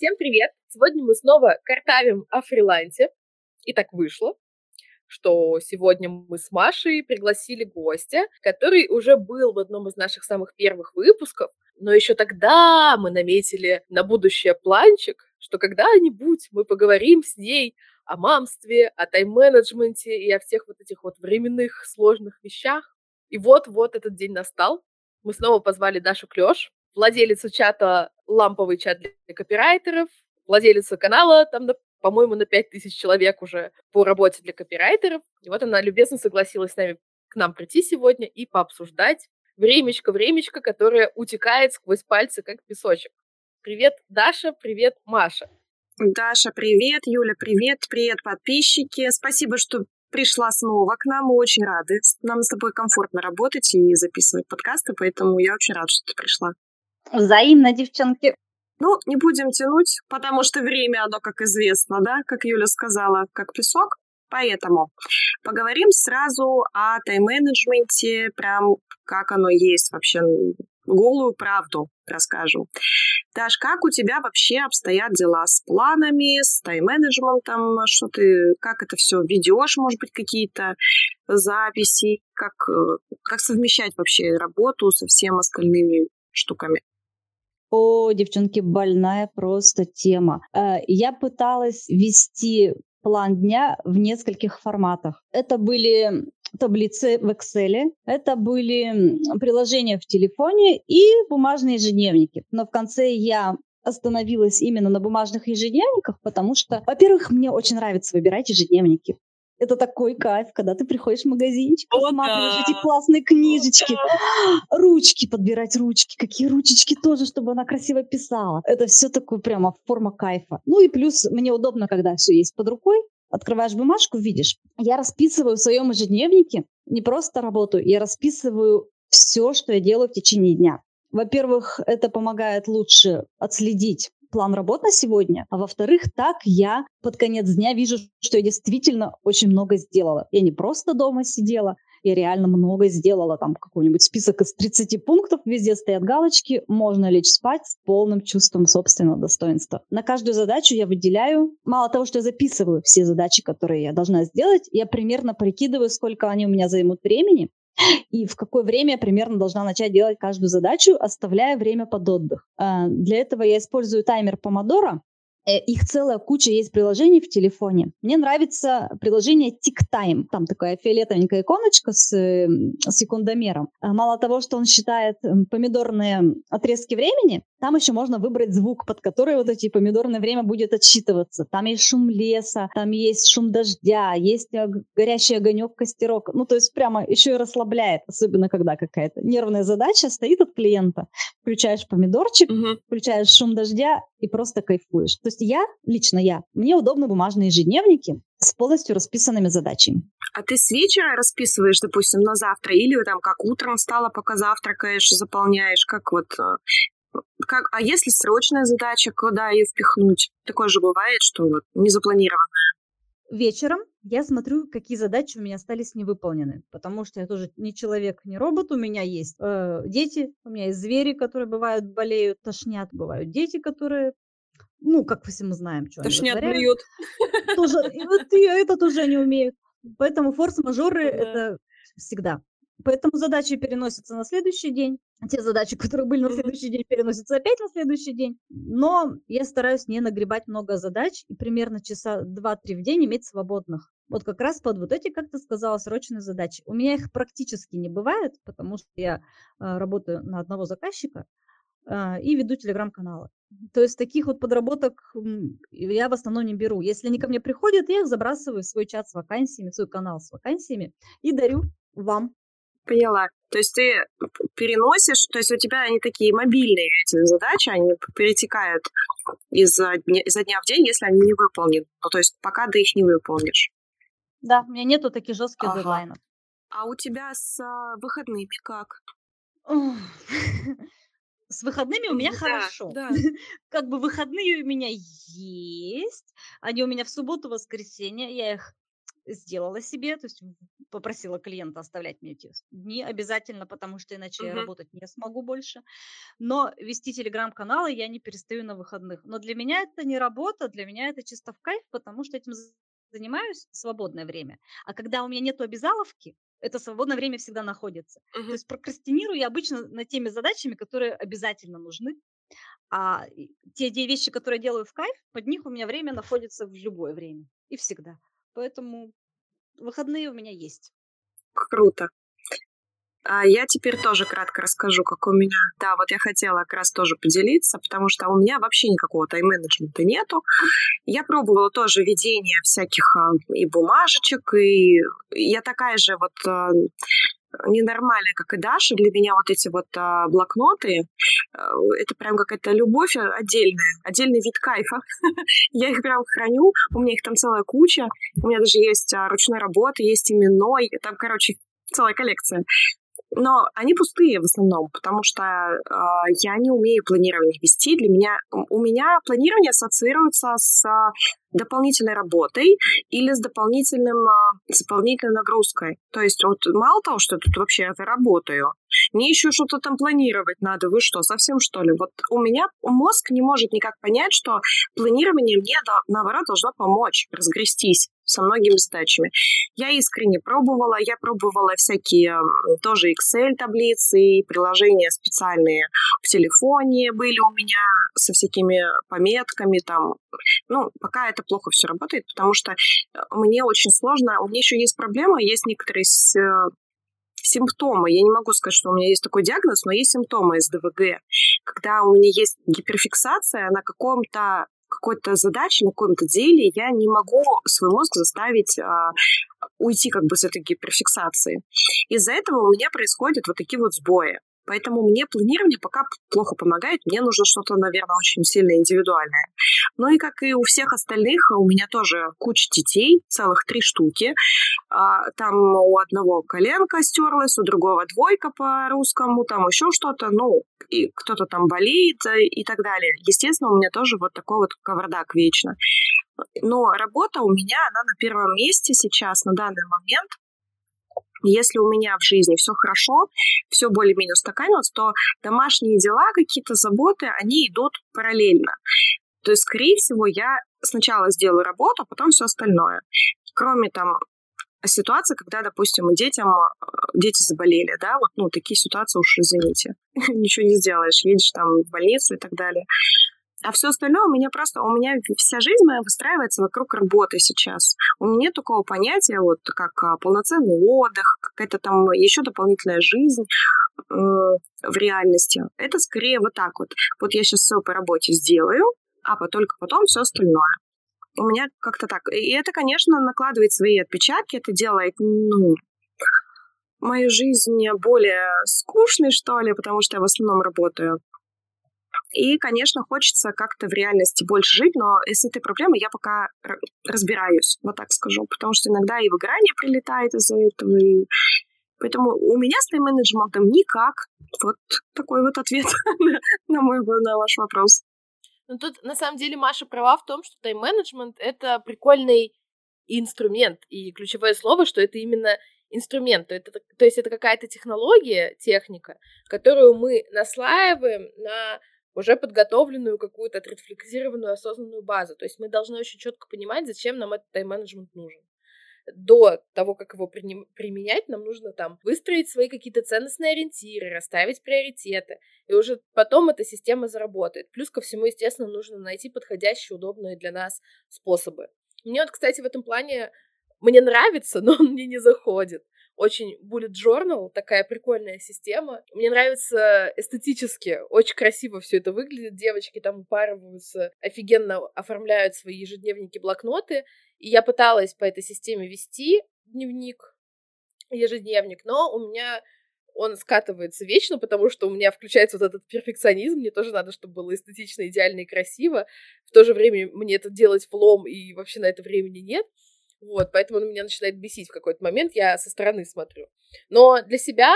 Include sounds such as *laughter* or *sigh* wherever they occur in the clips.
Всем привет! Сегодня мы снова картавим о фрилансе. И так вышло, что сегодня мы с Машей пригласили гостя, который уже был в одном из наших самых первых выпусков, но еще тогда мы наметили на будущее планчик, что когда-нибудь мы поговорим с ней о мамстве, о тайм-менеджменте и о всех вот этих вот временных сложных вещах. И вот-вот этот день настал. Мы снова позвали Дашу Клёш, владелицу чата «Ламповый чат для копирайтеров», владелицу канала, там, по-моему, на 5000 человек уже по работе для копирайтеров. И вот она любезно согласилась с нами к нам прийти сегодня и пообсуждать времечко-времечко, которое утекает сквозь пальцы, как песочек. Привет, Даша, привет, Маша. Даша, привет, Юля, привет, привет, подписчики. Спасибо, что пришла снова к нам, мы очень рады. Нам с тобой комфортно работать и записывать подкасты, поэтому я очень рада, что ты пришла. Взаимно, девчонки. Ну, не будем тянуть, потому что время, оно, как известно, да, как Юля сказала, как песок. Поэтому поговорим сразу о тайм-менеджменте, прям как оно есть вообще, голую правду расскажем. Даш, как у тебя вообще обстоят дела с планами, с тайм-менеджментом, что ты, как это все ведешь, может быть, какие-то записи, как, э, как совмещать вообще работу со всеми остальными штуками? О, девчонки, больная просто тема. Э, я пыталась вести план дня в нескольких форматах. Это были таблицы в Excel, это были приложения в телефоне и бумажные ежедневники. Но в конце я остановилась именно на бумажных ежедневниках, потому что, во-первых, мне очень нравится выбирать ежедневники. Это такой кайф, когда ты приходишь в магазинчик, О, посматриваешь да. эти классные книжечки, да. *gasps* ручки подбирать ручки, какие ручечки тоже, чтобы она красиво писала. Это все такое прямо форма кайфа. Ну и плюс мне удобно, когда все есть под рукой, открываешь бумажку, видишь. Я расписываю в своем ежедневнике не просто работу, я расписываю все, что я делаю в течение дня. Во-первых, это помогает лучше отследить план работ на сегодня, а во-вторых, так я под конец дня вижу, что я действительно очень много сделала. Я не просто дома сидела, я реально много сделала. Там какой-нибудь список из 30 пунктов, везде стоят галочки, можно лечь спать с полным чувством собственного достоинства. На каждую задачу я выделяю, мало того, что я записываю все задачи, которые я должна сделать, я примерно прикидываю, сколько они у меня займут времени, и в какое время я примерно должна начать делать каждую задачу, оставляя время под отдых. А, для этого я использую таймер помодора. Э, их целая куча есть приложений в телефоне. Мне нравится приложение TickTime. Там такая фиолетовенькая иконочка с секундомером. А мало того, что он считает помидорные отрезки времени, там еще можно выбрать звук, под который вот эти помидорное время будет отсчитываться. Там есть шум леса, там есть шум дождя, есть горящий огонек, костерок. Ну, то есть прямо еще и расслабляет, особенно когда какая-то нервная задача стоит от клиента. Включаешь помидорчик, угу. включаешь шум дождя и просто кайфуешь. То есть я, лично я, мне удобны бумажные ежедневники с полностью расписанными задачами. А ты с вечера расписываешь, допустим, на завтра, или там как утром встала, пока завтракаешь, заполняешь, как вот э, как, а если срочная задача, куда ее впихнуть? Такое же бывает, что вот незапланированная. Вечером я смотрю, какие задачи у меня остались невыполнены, потому что я тоже не человек, не робот, у меня есть э, дети, у меня есть звери, которые бывают болеют, тошнят, бывают дети, которые ну, как все мы знаем, что Тошнят они бьют. Тоже, и вот и это тоже они умеют. Поэтому форс-мажоры да. это всегда. Поэтому задачи переносятся на следующий день. Те задачи, *laughs* которые были на следующий день, переносятся опять на следующий день. Но я стараюсь не нагребать много задач и примерно часа 2-3 в день иметь свободных. Вот как раз под вот эти, как ты сказала, срочные задачи. У меня их практически не бывает, потому что я э, работаю на одного заказчика э, и веду телеграм-каналы. То есть таких вот подработок я в основном не беру. Если они ко мне приходят, я их забрасываю в свой чат с вакансиями, в свой канал с вакансиями и дарю вам Поняла. То есть ты переносишь, то есть у тебя они такие мобильные эти задачи, они перетекают из дня, изо дня в день, если они не выполнены. Ну, то есть пока ты их не выполнишь. Да, у меня нету таких жестких ага. дедлайнов. А у тебя с а, выходными как? *laughs* С выходными у меня да, хорошо. Да. *laughs* Как бы выходные у меня есть. Они у меня в субботу, воскресенье. Я их сделала себе, то есть попросила клиента оставлять мне эти дни обязательно, потому что иначе uh-huh. я работать не смогу больше. Но вести телеграм-каналы я не перестаю на выходных. Но для меня это не работа, для меня это чисто в кайф, потому что этим занимаюсь в свободное время. А когда у меня нету обязаловки, это свободное время всегда находится. Uh-huh. То есть прокрастинирую я обычно над теми задачами, которые обязательно нужны. А те, те вещи, которые я делаю в кайф, под них у меня время находится в любое время и всегда. Поэтому выходные у меня есть. Круто. А я теперь тоже кратко расскажу, как у меня. Да, вот я хотела как раз тоже поделиться, потому что у меня вообще никакого тайм-менеджмента нету. Я пробовала тоже ведение всяких а, и бумажечек, и я такая же вот а, ненормальная, как и Даша. Для меня вот эти вот а, блокноты, а, это прям какая-то любовь отдельная, отдельный вид кайфа. *laughs* Я их прям храню, у меня их там целая куча. У меня даже есть а, ручной работы, есть именной, там, короче, целая коллекция но они пустые в основном, потому что э, я не умею планирование вести. Для меня у меня планирование ассоциируется с дополнительной работой или с дополнительным, с дополнительной нагрузкой. То есть вот мало того, что я тут вообще это работаю, мне еще что-то там планировать надо. Вы что, совсем что ли? Вот у меня мозг не может никак понять, что планирование мне, наоборот, должно помочь разгрестись со многими задачами. Я искренне пробовала, я пробовала всякие тоже Excel-таблицы приложения специальные в телефоне были у меня со всякими пометками там. Ну, пока это плохо все работает, потому что э, мне очень сложно. У меня еще есть проблема, есть некоторые э, симптомы. Я не могу сказать, что у меня есть такой диагноз, но есть симптомы СДВГ. Когда у меня есть гиперфиксация на каком-то какой-то задаче, на каком-то деле, я не могу свой мозг заставить а, уйти как бы с этой гиперфиксации. Из-за этого у меня происходят вот такие вот сбои. Поэтому мне планирование пока плохо помогает. Мне нужно что-то, наверное, очень сильно индивидуальное. Ну и как и у всех остальных, у меня тоже куча детей, целых три штуки. А, там у одного коленка стерлась, у другого двойка по русскому, там еще что-то, ну, и кто-то там болеет э, и так далее. Естественно, у меня тоже вот такой вот кавардак вечно. Но работа у меня, она на первом месте сейчас, на данный момент. Если у меня в жизни все хорошо, все более-менее устаканилось, то домашние дела, какие-то заботы, они идут параллельно. То есть, скорее всего, я сначала сделаю работу, а потом все остальное. Кроме там ситуации, когда, допустим, детям э, дети заболели, да, вот, ну, такие ситуации уж, извините, *laughs* ничего не сделаешь, едешь там в больницу и так далее. А все остальное у меня просто, у меня вся жизнь моя выстраивается вокруг работы сейчас. У меня нет такого понятия, вот как а, полноценный отдых, какая-то там еще дополнительная жизнь э, в реальности. Это скорее вот так вот. Вот я сейчас все по работе сделаю, а только потом все остальное. У меня как-то так. И это, конечно, накладывает свои отпечатки, это делает, ну, мою жизнь более скучной, что ли, потому что я в основном работаю. И, конечно, хочется как-то в реальности больше жить, но с этой проблемой я пока разбираюсь, вот так скажу, потому что иногда и выгорание прилетает из-за этого, и Поэтому у меня с тайм-менеджментом никак. Вот такой вот ответ *laughs* на мой на ваш вопрос. Ну тут на самом деле Маша права в том, что тайм-менеджмент это прикольный инструмент, и ключевое слово, что это именно инструмент, то, это, то есть это какая-то технология, техника, которую мы наслаиваем на уже подготовленную какую-то отрефлексированную осознанную базу. То есть мы должны очень четко понимать, зачем нам этот тайм-менеджмент нужен. До того, как его применять, нам нужно там выстроить свои какие-то ценностные ориентиры, расставить приоритеты, и уже потом эта система заработает. Плюс ко всему, естественно, нужно найти подходящие, удобные для нас способы. Мне вот, кстати, в этом плане мне нравится, *laughs* но он мне не заходит очень bullet journal, такая прикольная система. Мне нравится эстетически, очень красиво все это выглядит. Девочки там упарываются, офигенно оформляют свои ежедневники, блокноты. И я пыталась по этой системе вести дневник, ежедневник, но у меня он скатывается вечно, потому что у меня включается вот этот перфекционизм, мне тоже надо, чтобы было эстетично, идеально и красиво. В то же время мне это делать влом, и вообще на это времени нет. Вот, поэтому он меня начинает бесить в какой-то момент, я со стороны смотрю. Но для себя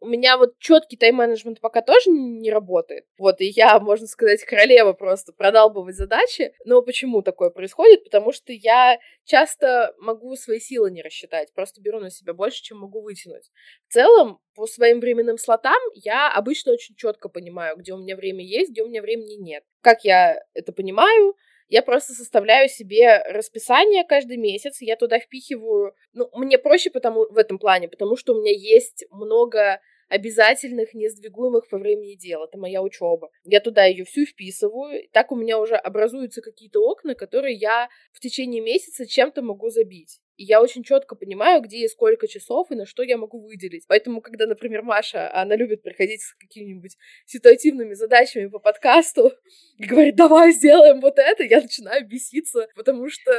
у меня вот четкий тайм-менеджмент пока тоже не работает. Вот, и я, можно сказать, королева просто продалбывать задачи. Но почему такое происходит? Потому что я часто могу свои силы не рассчитать, просто беру на себя больше, чем могу вытянуть. В целом, по своим временным слотам я обычно очень четко понимаю, где у меня время есть, где у меня времени нет. Как я это понимаю? Я просто составляю себе расписание каждый месяц, я туда впихиваю... Ну, мне проще потому, в этом плане, потому что у меня есть много обязательных, несдвигуемых по времени дел. Это моя учеба. Я туда ее всю вписываю. Так у меня уже образуются какие-то окна, которые я в течение месяца чем-то могу забить. И я очень четко понимаю, где и сколько часов и на что я могу выделить. Поэтому, когда, например, Маша, она любит приходить с какими-нибудь ситуативными задачами по подкасту и говорит, давай сделаем вот это, я начинаю беситься, потому что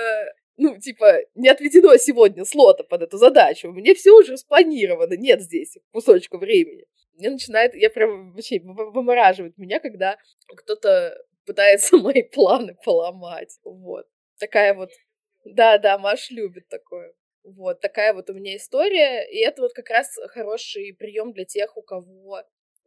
ну, типа, не отведено сегодня слота под эту задачу. Меня все уже спланировано, нет здесь кусочка времени. Мне начинает, я прям вообще вымораживает меня, когда кто-то пытается *laughs* мои планы поломать. Вот. Такая вот да-да, Маш любит такое. Вот, такая вот у меня история. И это вот как раз хороший прием для тех, у кого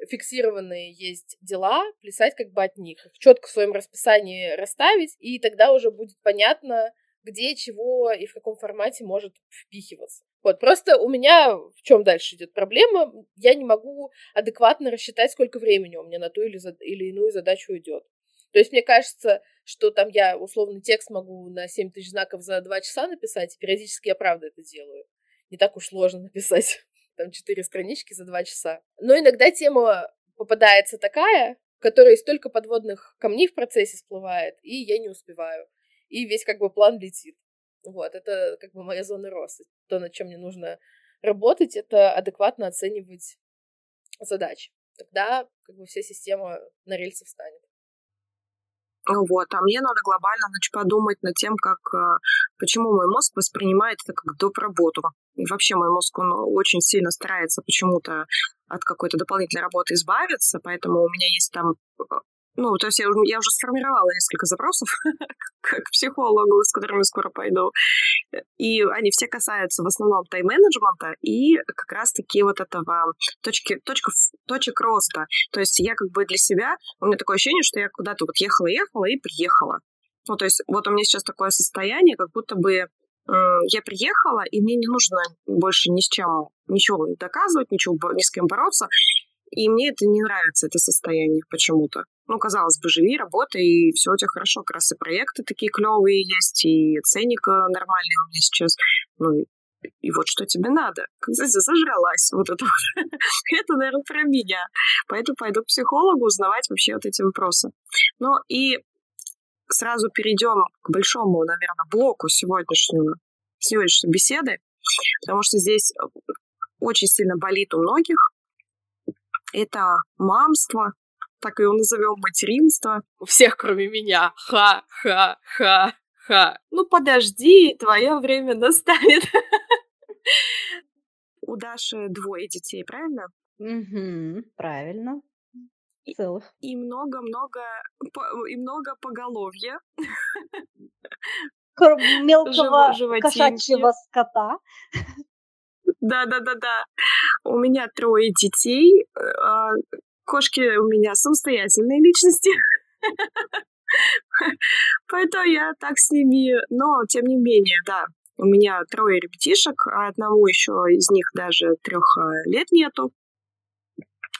фиксированные есть дела, плясать как бы от них. Четко в своем расписании расставить, и тогда уже будет понятно, где, чего и в каком формате может впихиваться. Вот, просто у меня в чем дальше идет проблема? Я не могу адекватно рассчитать, сколько времени у меня на ту или, или иную задачу идет. То есть мне кажется, что там я условно текст могу на 7 тысяч знаков за 2 часа написать, периодически я правда это делаю. Не так уж сложно *laughs* написать там 4 странички за 2 часа. Но иногда тема попадается такая, в которой столько подводных камней в процессе всплывает, и я не успеваю. И весь как бы план летит. Вот, это как бы моя зона роста. То, над чем мне нужно работать, это адекватно оценивать задачи. Тогда как бы вся система на рельсы встанет. Вот, а мне надо глобально значит, подумать над тем, как, э, почему мой мозг воспринимает это как доп. работу. И вообще мой мозг, он очень сильно старается почему-то от какой-то дополнительной работы избавиться, поэтому у меня есть там э, ну, то есть я, я уже сформировала несколько запросов *laughs* к психологу, с которыми скоро пойду. И они все касаются в основном тайм-менеджмента и как раз-таки вот этого точки, точка, точек роста. То есть я как бы для себя, у меня такое ощущение, что я куда-то вот ехала-ехала и приехала. Ну, то есть вот у меня сейчас такое состояние, как будто бы я приехала, и мне не нужно больше ни с чем ничего доказывать, ничего, ни с кем бороться. И мне это не нравится, это состояние почему-то. Ну, казалось бы, живи, работай, и все у тебя хорошо. Как раз и проекты такие клевые есть, и ценник нормальный у меня сейчас. Ну, и, вот что тебе надо. *laughs* Когда зажралась вот это вот. *laughs* это, наверное, про меня. Поэтому пойду к психологу узнавать вообще вот эти вопросы. Ну, и сразу перейдем к большому, наверное, блоку сегодняшнего, сегодняшней беседы, потому что здесь очень сильно болит у многих, это мамство, так его назовем, материнство. У всех, кроме меня. Ха-ха-ха-ха. Ну, подожди, твое время настанет. *laughs* У Даши двое детей, правильно? Угу, правильно. Целых. И много-много, и много поголовья. Мелкого кошачьего скота. Да-да-да-да. У меня трое детей. Кошки у меня самостоятельные личности. Поэтому я так с ними... Но, тем не менее, да, у меня трое ребятишек, а одному еще из них даже трех лет нету.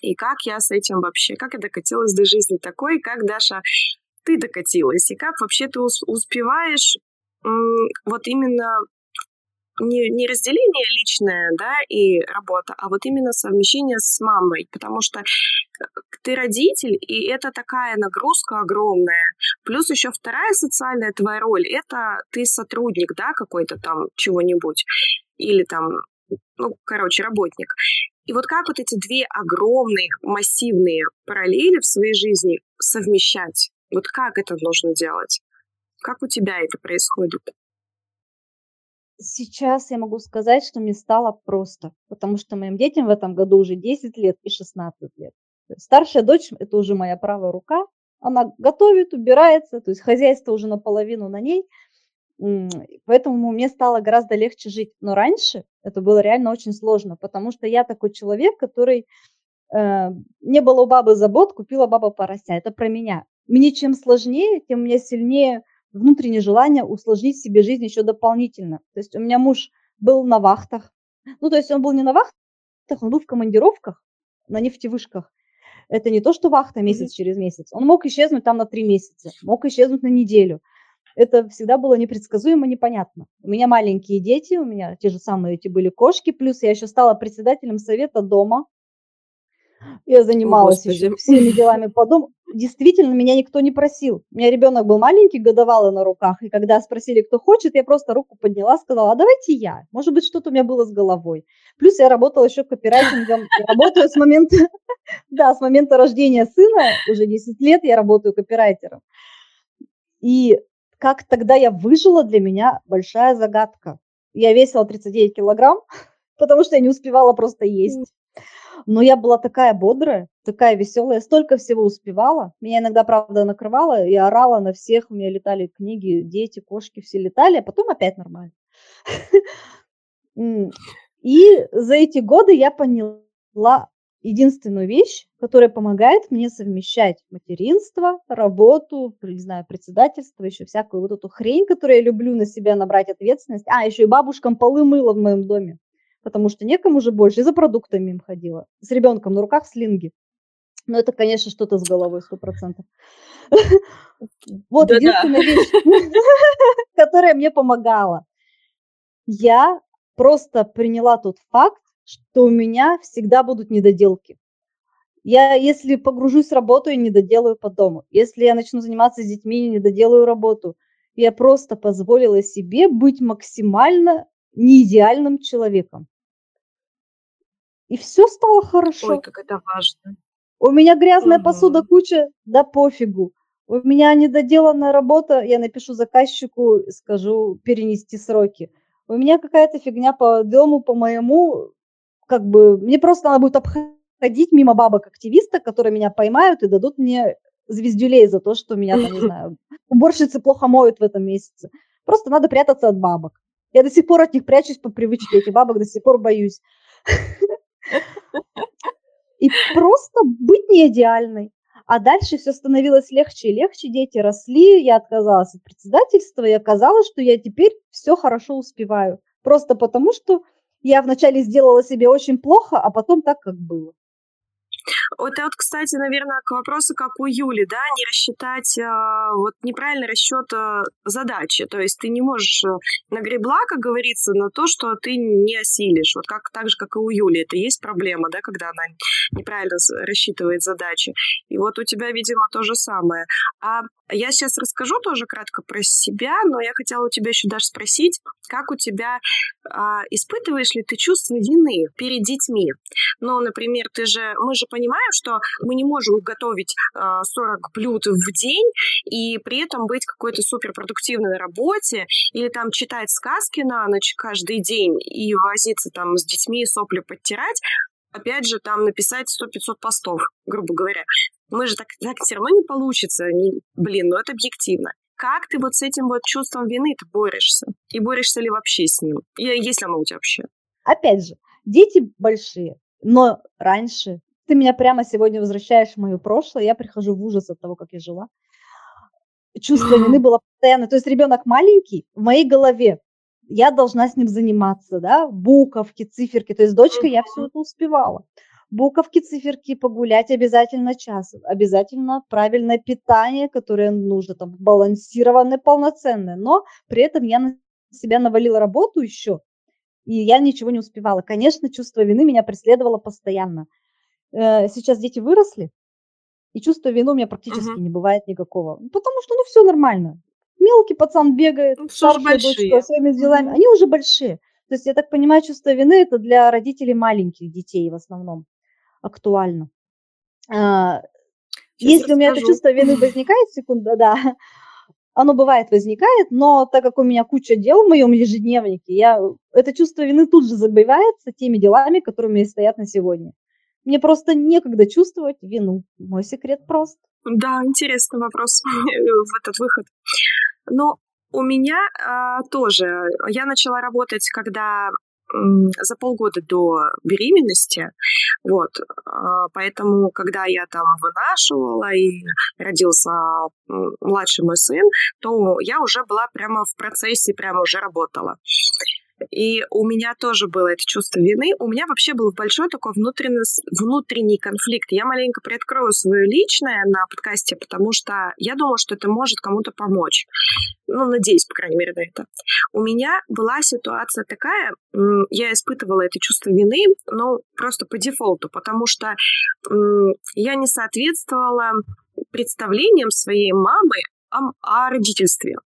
И как я с этим вообще, как я докатилась до жизни такой, как, Даша, ты докатилась, и как вообще ты успеваешь вот именно не, не разделение личное, да, и работа, а вот именно совмещение с мамой, потому что э, ты родитель, и это такая нагрузка огромная. Плюс еще вторая социальная твоя роль, это ты сотрудник, да, какой-то там чего-нибудь, или там, ну, короче, работник. И вот как вот эти две огромные, массивные параллели в своей жизни совмещать? Вот как это нужно делать? Как у тебя это происходит? Сейчас я могу сказать, что мне стало просто, потому что моим детям в этом году уже 10 лет и 16 лет. Старшая дочь– это уже моя правая рука, она готовит, убирается, то есть хозяйство уже наполовину на ней. Поэтому мне стало гораздо легче жить. Но раньше это было реально очень сложно, потому что я такой человек, который э, не было у бабы забот, купила баба порося. Это про меня. Мне чем сложнее, тем у меня сильнее внутреннее желание усложнить себе жизнь еще дополнительно. То есть у меня муж был на вахтах. Ну, то есть он был не на вахтах, он был в командировках на нефтевышках. Это не то, что вахта месяц mm-hmm. через месяц. Он мог исчезнуть там на три месяца, мог исчезнуть на неделю. Это всегда было непредсказуемо, непонятно. У меня маленькие дети, у меня те же самые эти были кошки, плюс я еще стала председателем совета дома. Я занималась еще всеми делами по дому. Действительно, меня никто не просил. У меня ребенок был маленький, годовалый на руках, и когда спросили, кто хочет, я просто руку подняла, сказала, а давайте я. Может быть, что-то у меня было с головой. Плюс я работала еще копирайтингом. Я работаю с момента, *laughs* да, с момента рождения сына, уже 10 лет я работаю копирайтером. И как тогда я выжила, для меня большая загадка. Я весила 39 килограмм, *laughs* потому что я не успевала просто есть. Но я была такая бодрая, такая веселая, столько всего успевала. Меня иногда, правда, накрывало и орала на всех. У меня летали книги, дети, кошки, все летали, а потом опять нормально. *laughs* И за эти годы я поняла единственную вещь, которая помогает мне совмещать материнство, работу, не знаю, председательство, еще всякую вот эту хрень, которую я люблю на себя набрать ответственность. А, еще и бабушкам полы мыла в моем доме потому что некому же больше, и за продуктами им ходила. С ребенком на руках слинги. Но это, конечно, что-то с головой, сто процентов. *laughs* Вот единственная вещь, *laughs* которая мне помогала. Я просто приняла тот факт, что у меня всегда будут недоделки. Я, если погружусь в работу, я не доделаю по дому. Если я начну заниматься с детьми, я не доделаю работу. Я просто позволила себе быть максимально неидеальным человеком и все стало хорошо. Ой, как это важно. У меня грязная угу. посуда куча, да пофигу. У меня недоделанная работа, я напишу заказчику, скажу перенести сроки. У меня какая-то фигня по дому, по моему, как бы, мне просто надо будет обходить мимо бабок-активиста, которые меня поймают и дадут мне звездюлей за то, что меня, там, не *laughs* знаю, уборщицы плохо моют в этом месяце. Просто надо прятаться от бабок. Я до сих пор от них прячусь по привычке, этих бабок до сих пор боюсь. *laughs* И просто быть не идеальной. А дальше все становилось легче и легче, дети росли, я отказалась от председательства, и оказалось, что я теперь все хорошо успеваю. Просто потому, что я вначале сделала себе очень плохо, а потом так, как было. Это вот, кстати, наверное, к вопросу, как у Юли, да, не рассчитать, э, вот неправильный расчет э, задачи. То есть ты не можешь э, нагребла, как говорится, на то, что ты не осилишь. Вот как так же, как и у Юли. Это есть проблема, да, когда она неправильно рассчитывает задачи. И вот у тебя, видимо, то же самое. А я сейчас расскажу тоже кратко про себя, но я хотела у тебя еще даже спросить, как у тебя а, испытываешь ли ты чувство вины перед детьми? Ну, например, ты же, мы же понимаем, что мы не можем готовить а, 40 блюд в день и при этом быть какой-то суперпродуктивной на работе или там читать сказки на ночь каждый день и возиться там с детьми, сопли подтирать, опять же, там написать 100-500 постов, грубо говоря. Мы же так, так все равно не получится. Не, блин, ну это объективно. Как ты вот с этим вот чувством вины ты борешься? И борешься ли вообще с ним? И есть ли оно у тебя вообще? Опять же, дети большие, но раньше ты меня прямо сегодня возвращаешь в мое прошлое, я прихожу в ужас от того, как я жила. Чувство вины *gasps* было постоянно. То есть ребенок маленький, в моей голове я должна с ним заниматься, да, буковки, циферки. То есть дочка, я все это успевала буковки, циферки, погулять обязательно час, обязательно правильное питание, которое нужно, там, балансированное, полноценное, но при этом я на себя навалила работу еще, и я ничего не успевала. Конечно, чувство вины меня преследовало постоянно. Э, сейчас дети выросли, и чувство вины у меня практически uh-huh. не бывает никакого. Потому что, ну, все нормально. Мелкий пацан бегает, ну, старшая дочка своими делами. Они уже большие. То есть, я так понимаю, чувство вины это для родителей маленьких детей в основном актуально. А, если у меня это чувство вины *laughs* возникает, секунда, да, *laughs* оно бывает возникает, но так как у меня куча дел в моем ежедневнике, я, это чувство вины тут же забывается теми делами, которые у меня стоят на сегодня. Мне просто некогда чувствовать вину. Мой секрет прост. Да, интересный вопрос *laughs* в этот выход. Но у меня а, тоже. Я начала работать, когда за полгода до беременности, вот, а, поэтому, когда я там вынашивала и родился младший мой сын, то я уже была прямо в процессе, прямо уже работала. И у меня тоже было это чувство вины. У меня вообще был большой такой внутренний, внутренний конфликт. Я маленько приоткрою свое личное на подкасте, потому что я думала, что это может кому-то помочь. Ну, надеюсь, по крайней мере, на это. У меня была ситуация такая, я испытывала это чувство вины, ну, просто по дефолту, потому что я не соответствовала представлениям своей мамы о, о родительстве.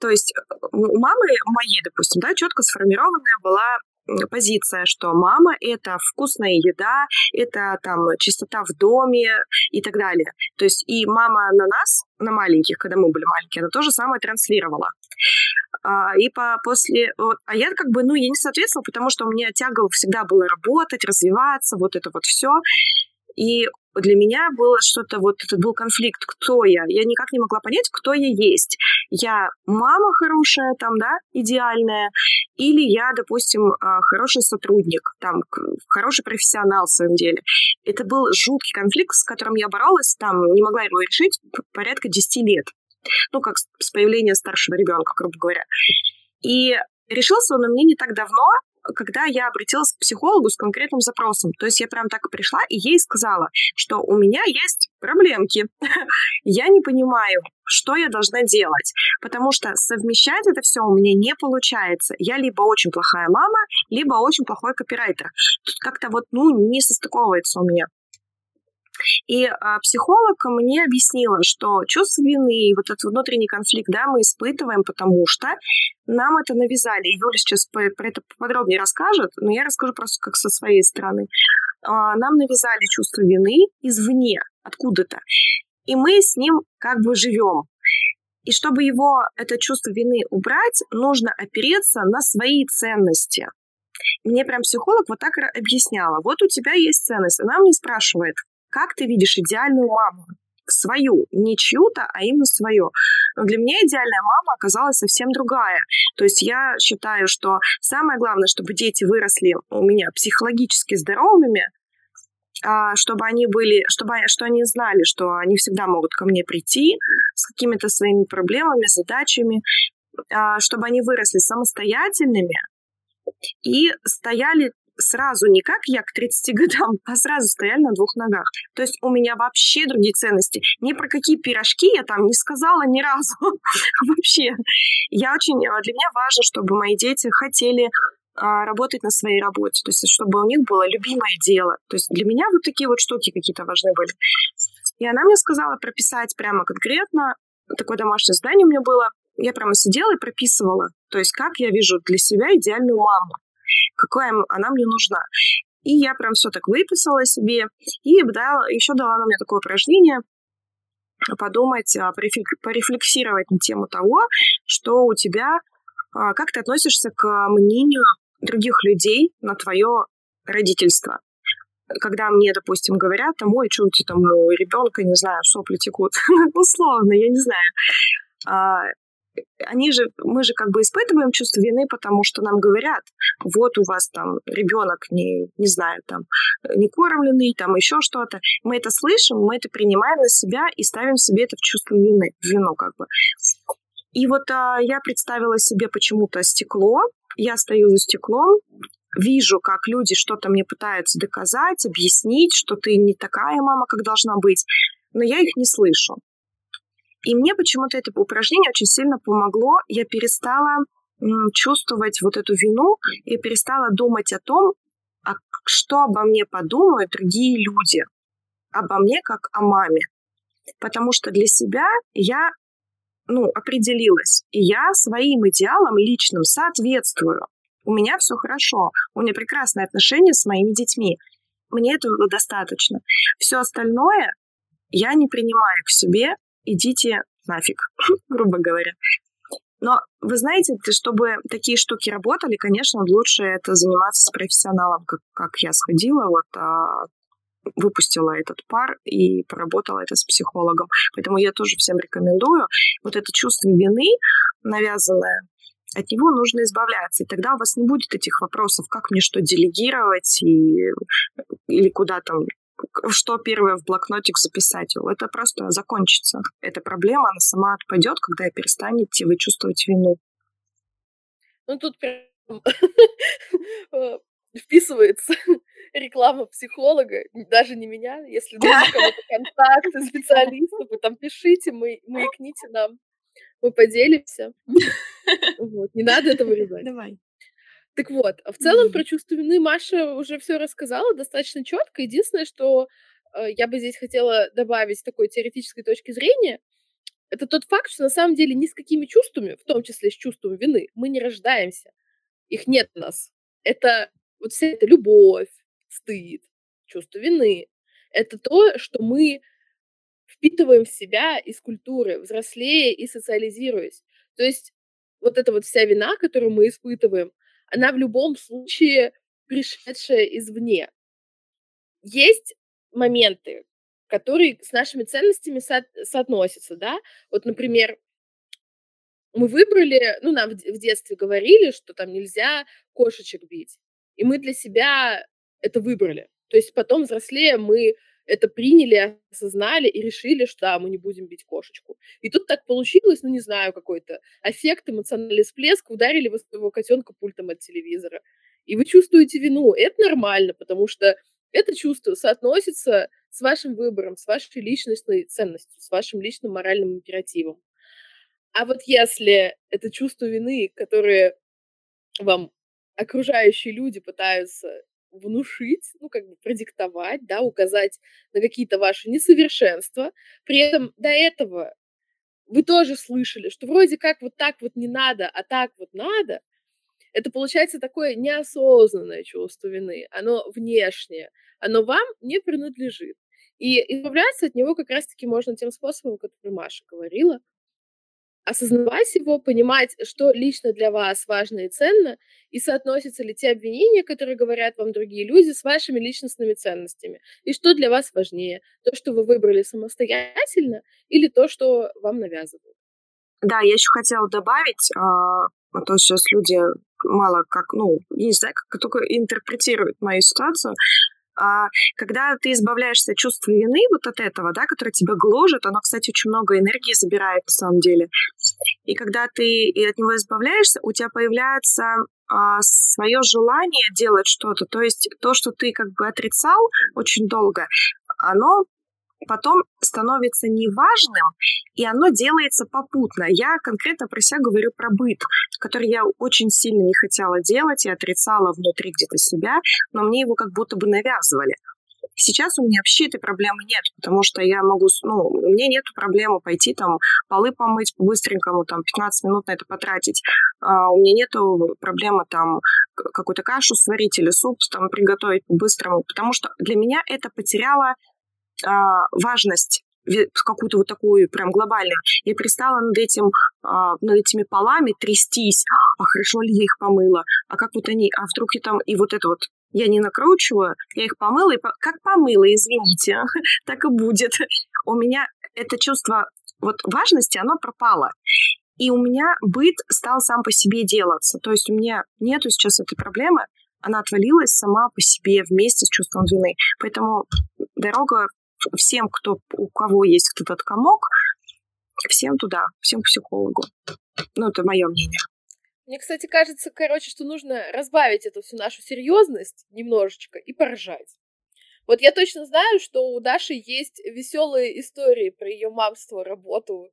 То есть э, у мамы моей, допустим, да, четко сформированная была позиция, что мама — это вкусная еда, это там чистота в доме и так далее. То есть и мама на нас, на маленьких, когда мы были маленькие, она тоже самое транслировала. А, и по, после... А я как бы, ну, я не соответствовала, потому что у меня тяга всегда была работать, развиваться, вот это вот все. И для меня было что-то, вот этот был конфликт, кто я. Я никак не могла понять, кто я есть. Я мама хорошая там, да, идеальная, или я, допустим, а, хороший сотрудник, там, хороший профессионал в своем деле. Это был жуткий конфликт, с которым я боролась, там, не могла его решить порядка 10 лет. Ну, как с появления старшего ребенка, грубо говоря. И решился он у меня не так давно, когда я обратилась к психологу с конкретным запросом. То есть я прям так пришла и ей сказала, что у меня есть проблемки. *laughs* я не понимаю, что я должна делать, потому что совмещать это все у меня не получается. Я либо очень плохая мама, либо очень плохой копирайтер. Тут как-то вот, ну, не состыковывается у меня. И а, психолог мне объяснила, что чувство вины и вот этот внутренний конфликт, да, мы испытываем, потому что нам это навязали. И Юля сейчас про это подробнее расскажет, но я расскажу просто как со своей стороны. А, нам навязали чувство вины извне, откуда-то. И мы с ним как бы живем. И чтобы его, это чувство вины убрать, нужно опереться на свои ценности. Мне прям психолог вот так объясняла. Вот у тебя есть ценность. Она мне спрашивает, как ты видишь идеальную маму? свою, не чью-то, а именно свою. Но для меня идеальная мама оказалась совсем другая. То есть я считаю, что самое главное, чтобы дети выросли у меня психологически здоровыми, а, чтобы они были, чтобы что они знали, что они всегда могут ко мне прийти с какими-то своими проблемами, задачами, а, чтобы они выросли самостоятельными и стояли сразу не как я к 30 *laughs* годам, а сразу стояли на двух ногах. То есть у меня вообще другие ценности. Ни про какие пирожки я там не сказала ни разу. *laughs* вообще. Я очень... Э, для меня важно, чтобы мои дети хотели а, работать на своей работе, то есть чтобы у них было любимое дело. То есть для меня вот такие вот штуки какие-то важны были. И она мне сказала прописать прямо конкретно, такое домашнее задание у меня было, я прямо сидела и прописывала, то есть как я вижу для себя идеальную маму какая она мне нужна. И я прям все так выписала себе. И да, еще дала она мне такое упражнение подумать, а, порефлексировать на тему того, что у тебя, а, как ты относишься к мнению других людей на твое родительство. Когда мне, допустим, говорят, там, ой, что у тебя там у ребенка, не знаю, сопли текут, *laughs* условно, я не знаю а, они же, мы же как бы испытываем чувство вины, потому что нам говорят, вот у вас там ребенок не, не знаю, там, не кормленный, там еще что-то. Мы это слышим, мы это принимаем на себя и ставим себе это в чувство вины, в вину как бы. И вот а, я представила себе почему-то стекло, я стою за стеклом, вижу, как люди что-то мне пытаются доказать, объяснить, что ты не такая мама, как должна быть, но я их не слышу. И мне почему-то это упражнение очень сильно помогло. Я перестала чувствовать вот эту вину и перестала думать о том, а что обо мне подумают другие люди, обо мне как о маме. Потому что для себя я ну, определилась, и я своим идеалам личным соответствую. У меня все хорошо, у меня прекрасные отношения с моими детьми. Мне этого достаточно. Все остальное я не принимаю к себе, идите нафиг, *laughs* грубо говоря. Но вы знаете, чтобы такие штуки работали, конечно, лучше это заниматься с профессионалом, как, как я сходила, вот, а, выпустила этот пар и поработала это с психологом. Поэтому я тоже всем рекомендую. Вот это чувство вины навязанное, от него нужно избавляться. И тогда у вас не будет этих вопросов, как мне что делегировать и, или куда там что первое в блокнотик записать. Это просто закончится. Эта проблема, она сама отпадет, когда перестанете вы чувствовать вину. Ну, тут прям *laughs* э, вписывается *laughs* реклама психолога, даже не меня, если *laughs* нужны кого-то контакты, специалистов, вы там пишите, мы, маякните нам, мы поделимся. Вот, не надо это вырезать. Давай. Так вот, в целом про чувство вины Маша уже все рассказала достаточно четко. Единственное, что э, я бы здесь хотела добавить с такой теоретической точки зрения, это тот факт, что на самом деле ни с какими чувствами, в том числе с чувством вины, мы не рождаемся. Их нет у нас. Это вот вся эта любовь, стыд, чувство вины. Это то, что мы впитываем в себя из культуры, взрослея и социализируясь. То есть вот эта вот вся вина, которую мы испытываем, она в любом случае пришедшая извне. Есть моменты, которые с нашими ценностями со- соотносятся, да. Вот, например, мы выбрали, ну, нам в, детстве говорили, что там нельзя кошечек бить. И мы для себя это выбрали. То есть потом, взрослее, мы это приняли, осознали и решили, что да, мы не будем бить кошечку. И тут так получилось, ну, не знаю, какой-то аффект, эмоциональный всплеск, ударили вы своего котенка пультом от телевизора. И вы чувствуете вину. Это нормально, потому что это чувство соотносится с вашим выбором, с вашей личностной ценностью, с вашим личным моральным императивом. А вот если это чувство вины, которое вам окружающие люди пытаются внушить, ну, как бы продиктовать, да, указать на какие-то ваши несовершенства. При этом до этого вы тоже слышали, что вроде как вот так вот не надо, а так вот надо. Это получается такое неосознанное чувство вины. Оно внешнее, оно вам не принадлежит. И избавляться от него как раз-таки можно тем способом, который Маша говорила, осознавать его, понимать, что лично для вас важно и ценно, и соотносятся ли те обвинения, которые говорят вам другие люди, с вашими личностными ценностями, и что для вас важнее, то, что вы выбрали самостоятельно, или то, что вам навязывают. Да, я еще хотела добавить, а, а то сейчас люди мало как, ну, не знаю, как только интерпретируют мою ситуацию, а когда ты избавляешься от чувства вины вот от этого, да, которое тебя гложет, оно, кстати, очень много энергии забирает на самом деле. И когда ты от него избавляешься, у тебя появляется а, свое желание делать что-то. То есть то, что ты как бы отрицал очень долго, оно потом становится неважным, и оно делается попутно. Я конкретно про себя говорю про быт, который я очень сильно не хотела делать и отрицала внутри где-то себя, но мне его как будто бы навязывали. Сейчас у меня вообще этой проблемы нет, потому что я могу, ну, у меня нет проблемы пойти там полы помыть по-быстренькому, там 15 минут на это потратить. А, у меня нет проблемы там какую-то кашу сварить или суп там приготовить по-быстрому, потому что для меня это потеряло важность какую-то вот такую прям глобальную. Я перестала над этим, а, над этими полами трястись. А хорошо ли я их помыла? А как вот они? А вдруг я там... И вот это вот я не накручиваю, я их помыла, и как помыла, извините, *laughs* так и будет. У меня это чувство вот важности, оно пропало. И у меня быт стал сам по себе делаться. То есть у меня нету сейчас этой проблемы, она отвалилась сама по себе вместе с чувством вины. Поэтому дорога всем, кто, у кого есть вот этот комок, всем туда, всем к психологу. Ну, это мое мнение. Мне, кстати, кажется, короче, что нужно разбавить эту всю нашу серьезность немножечко и поржать. Вот я точно знаю, что у Даши есть веселые истории про ее мамство, работу.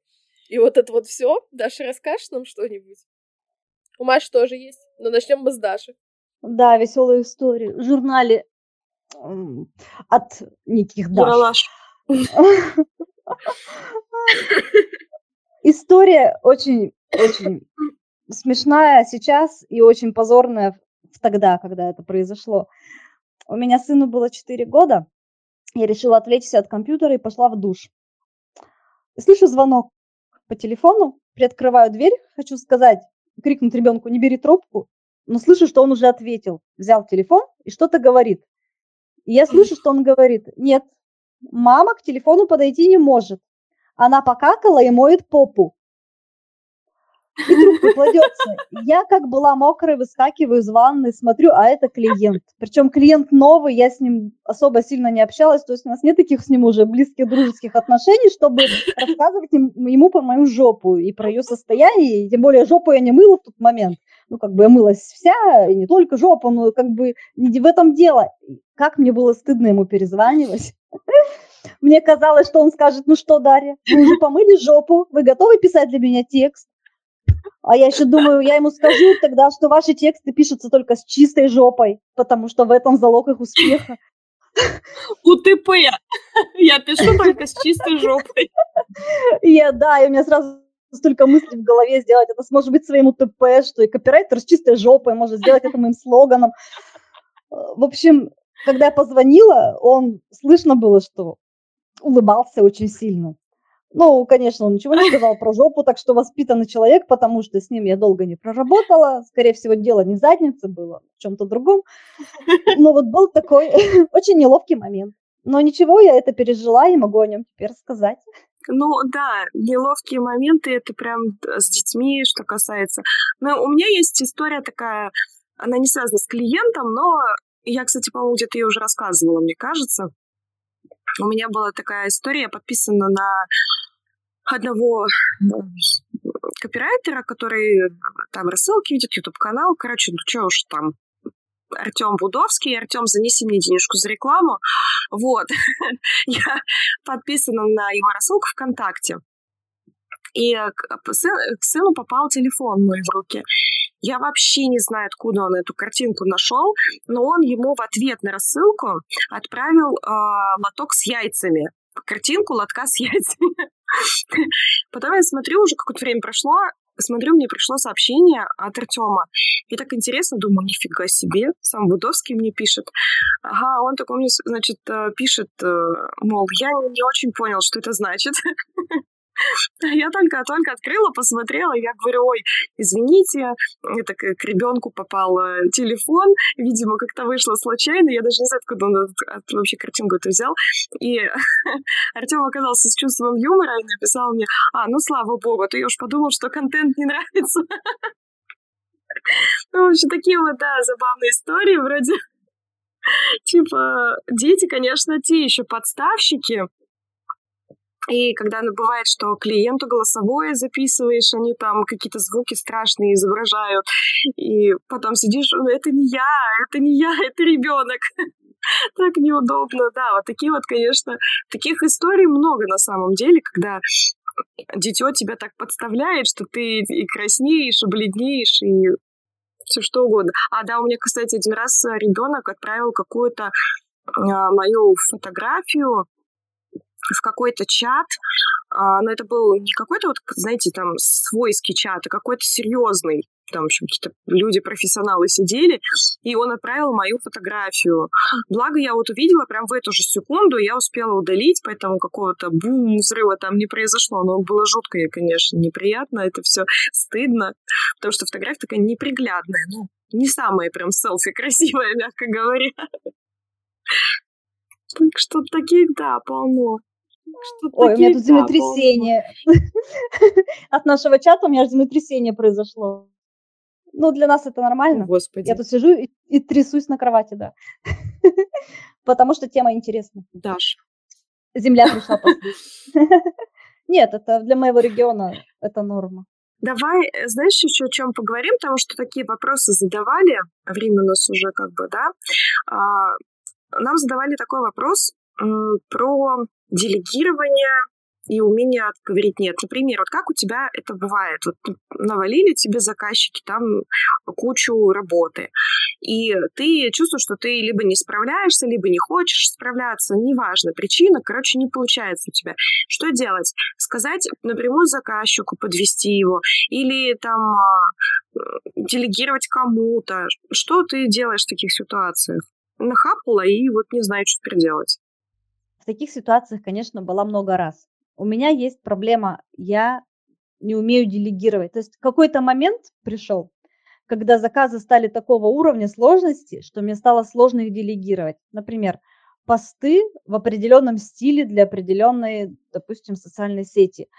И вот это вот все. Даша, расскажешь нам что-нибудь? У Маши тоже есть. Но начнем мы с Даши. Да, веселые истории. В журнале от неких Даш. *laughs* История очень, очень смешная сейчас и очень позорная тогда, когда это произошло. У меня сыну было 4 года. Я решила отвлечься от компьютера и пошла в душ. слышу звонок по телефону, приоткрываю дверь, хочу сказать, крикнуть ребенку, не бери трубку, но слышу, что он уже ответил, взял телефон и что-то говорит. И я слышу, что он говорит, нет, мама к телефону подойти не может. Она покакала и моет попу и трубка *laughs* кладется. Я как была мокрая, выскакиваю из ванны, смотрю, а это клиент. Причем клиент новый, я с ним особо сильно не общалась, то есть у нас нет таких с ним уже близких дружеских отношений, чтобы рассказывать ему про мою жопу и про ее состояние, и тем более жопу я не мыла в тот момент. Ну, как бы я мылась вся, и не только жопу, но как бы не в этом дело. Как мне было стыдно ему перезванивать. *laughs* Мне казалось, что он скажет, ну что, Дарья, вы уже помыли жопу, вы готовы писать для меня текст? А я еще думаю, я ему скажу тогда, что ваши тексты пишутся только с чистой жопой, потому что в этом залог их успеха. УТП. Я пишу только с чистой жопой. *laughs* Я, да, и у меня сразу столько мыслей в голове сделать это сможет быть своим УТП, что и копирайтер с чистой жопой может сделать это моим слоганом. В общем, когда я позвонила, он слышно было, что улыбался очень сильно. Ну, конечно, он ничего не сказал про жопу, так что воспитанный человек, потому что с ним я долго не проработала. Скорее всего, дело не в заднице было, в чем-то другом. Но вот был такой *laughs* очень неловкий момент. Но ничего, я это пережила и могу о нем теперь сказать. Ну да, неловкие моменты это прям с детьми, что касается. Но у меня есть история такая, она не связана с клиентом, но я, кстати, по-моему, где-то ее уже рассказывала, мне кажется. У меня была такая история, подписана на одного копирайтера, который там рассылки ведет, YouTube-канал. Короче, ну что уж там, Артем Будовский. Артем, занеси мне денежку за рекламу. Вот. *laughs* Я подписана на его рассылку ВКонтакте. И к сыну попал телефон мой в руки. Я вообще не знаю, откуда он эту картинку нашел, но он ему в ответ на рассылку отправил э, лоток с яйцами. Картинку лотка с яйцами. *laughs* Потом я смотрю, уже какое-то время прошло, смотрю, мне пришло сообщение от Артема. И так интересно, думаю, нифига себе, сам Будовский мне пишет. Ага, он такой мне, значит, э, пишет, э, мол, я не очень понял, что это значит. *laughs* Я только-только открыла, посмотрела, я говорю, ой, извините, это к ребенку попал э, телефон, видимо, как-то вышло случайно, я даже не знаю, откуда он вообще картинку эту взял. И *laughs* Артем оказался с чувством юмора и написал мне, а, ну, слава богу, а то я уж подумал, что контент не нравится. Ну, в общем, такие вот, да, забавные истории вроде. *laughs* Типа, дети, конечно, те еще подставщики, и когда бывает, что клиенту голосовое записываешь, они там какие-то звуки страшные изображают, и потом сидишь, это не я, это не я, это ребенок. *laughs* Так неудобно, да, вот такие вот, конечно, таких историй много на самом деле, когда дитё тебя так подставляет, что ты и краснеешь, и бледнеешь, и все что угодно. А да, у меня, кстати, один раз ребенок отправил какую-то а, мою фотографию в какой-то чат, а, но это был не какой-то вот, знаете, там свойский чат, а какой-то серьезный. Там, в общем, какие-то люди-профессионалы сидели, и он отправил мою фотографию. Благо, я вот увидела прям в эту же секунду, я успела удалить, поэтому какого-то бум, взрыва там не произошло. Но было жутко и, конечно, неприятно, это все стыдно, потому что фотография такая неприглядная, ну, не самая прям селфи красивая, мягко говоря. Так что таких, да, полно. Что Ой, у меня тут землетрясение. От нашего чата у меня землетрясение произошло. Ну, для нас это нормально. Господи. Я тут сижу и, и трясусь на кровати, да. *laughs* Потому что тема интересна. Даш. Земля пришла *laughs* Нет, это для моего региона это норма. Давай, э, знаешь, еще о чем поговорим, потому что такие вопросы задавали, время у нас уже как бы, да. Нам задавали такой вопрос про делегирование и умение говорить нет. Например, вот как у тебя это бывает? Вот навалили тебе заказчики там кучу работы, и ты чувствуешь, что ты либо не справляешься, либо не хочешь справляться, неважно, причина, короче, не получается у тебя. Что делать? Сказать напрямую заказчику, подвести его, или там а, делегировать кому-то? Что ты делаешь в таких ситуациях? Нахапала и вот не знаю, что теперь делать таких ситуациях, конечно, была много раз. У меня есть проблема, я не умею делегировать. То есть какой-то момент пришел, когда заказы стали такого уровня сложности, что мне стало сложно их делегировать. Например, посты в определенном стиле для определенной, допустим, социальной сети.